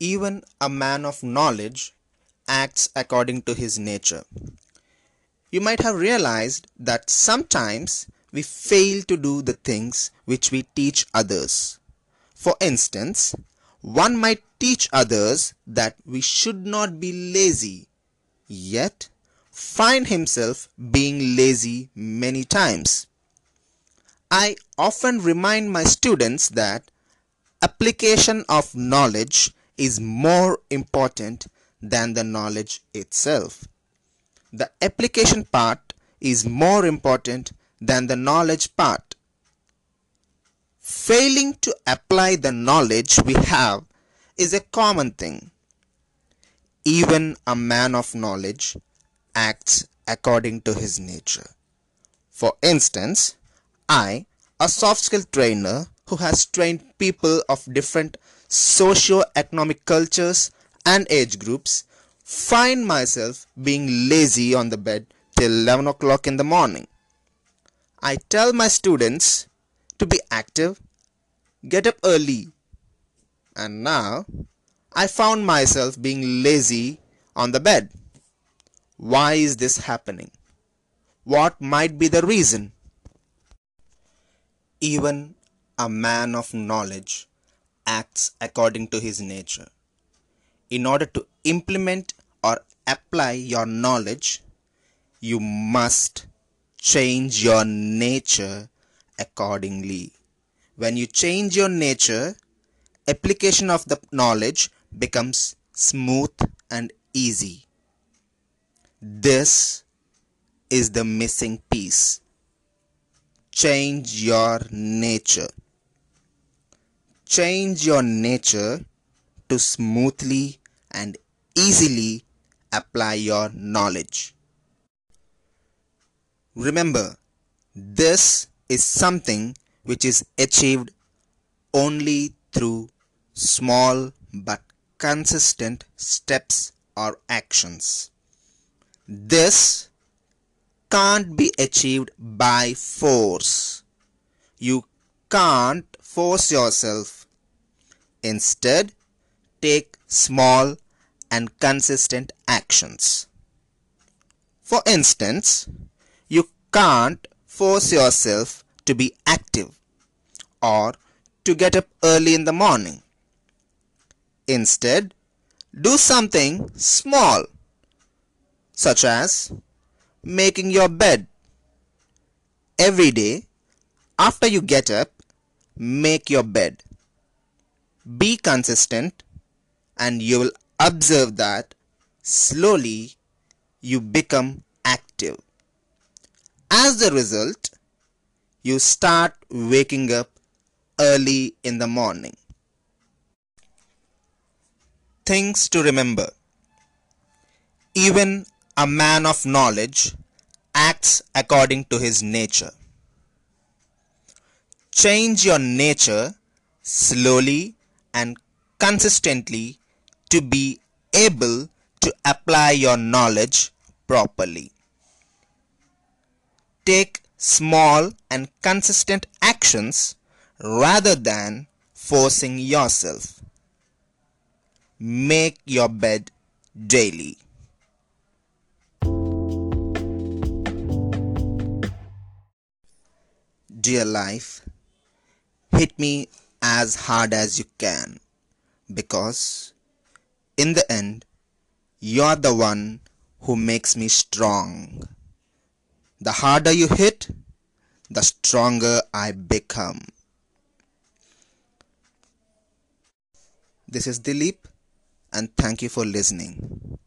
Even a man of knowledge acts according to his nature. You might have realized that sometimes we fail to do the things which we teach others. For instance, one might teach others that we should not be lazy, yet find himself being lazy many times. I often remind my students that application of knowledge is more important than the knowledge itself. The application part is more important than the knowledge part. Failing to apply the knowledge we have is a common thing. Even a man of knowledge acts according to his nature. For instance, I, a soft skill trainer who has trained people of different socio-economic cultures and age groups, find myself being lazy on the bed till 11 o'clock in the morning. I tell my students to be active, get up early, and now I found myself being lazy on the bed. Why is this happening? What might be the reason? Even a man of knowledge acts according to his nature. In order to implement or apply your knowledge, you must change your nature accordingly. When you change your nature, application of the knowledge becomes smooth and easy. This is the missing piece. Change your nature. Change your nature to smoothly and easily apply your knowledge. Remember, this is something which is achieved only through small but consistent steps or actions. This can't be achieved by force. You can't force yourself. Instead, take small and consistent actions. For instance, you can't force yourself to be active or to get up early in the morning. Instead, do something small, such as making your bed. Every day, after you get up, make your bed. Be consistent and you will observe that slowly you become active. As a result, you start waking up early in the morning. Things to remember. Even a man of knowledge acts according to his nature. Change your nature slowly and consistently to be able to apply your knowledge properly. Take small and consistent actions rather than forcing yourself. Make your bed daily. Dear life, hit me as hard as you can because in the end, you're the one who makes me strong. The harder you hit, the stronger I become. This is Dilip and thank you for listening.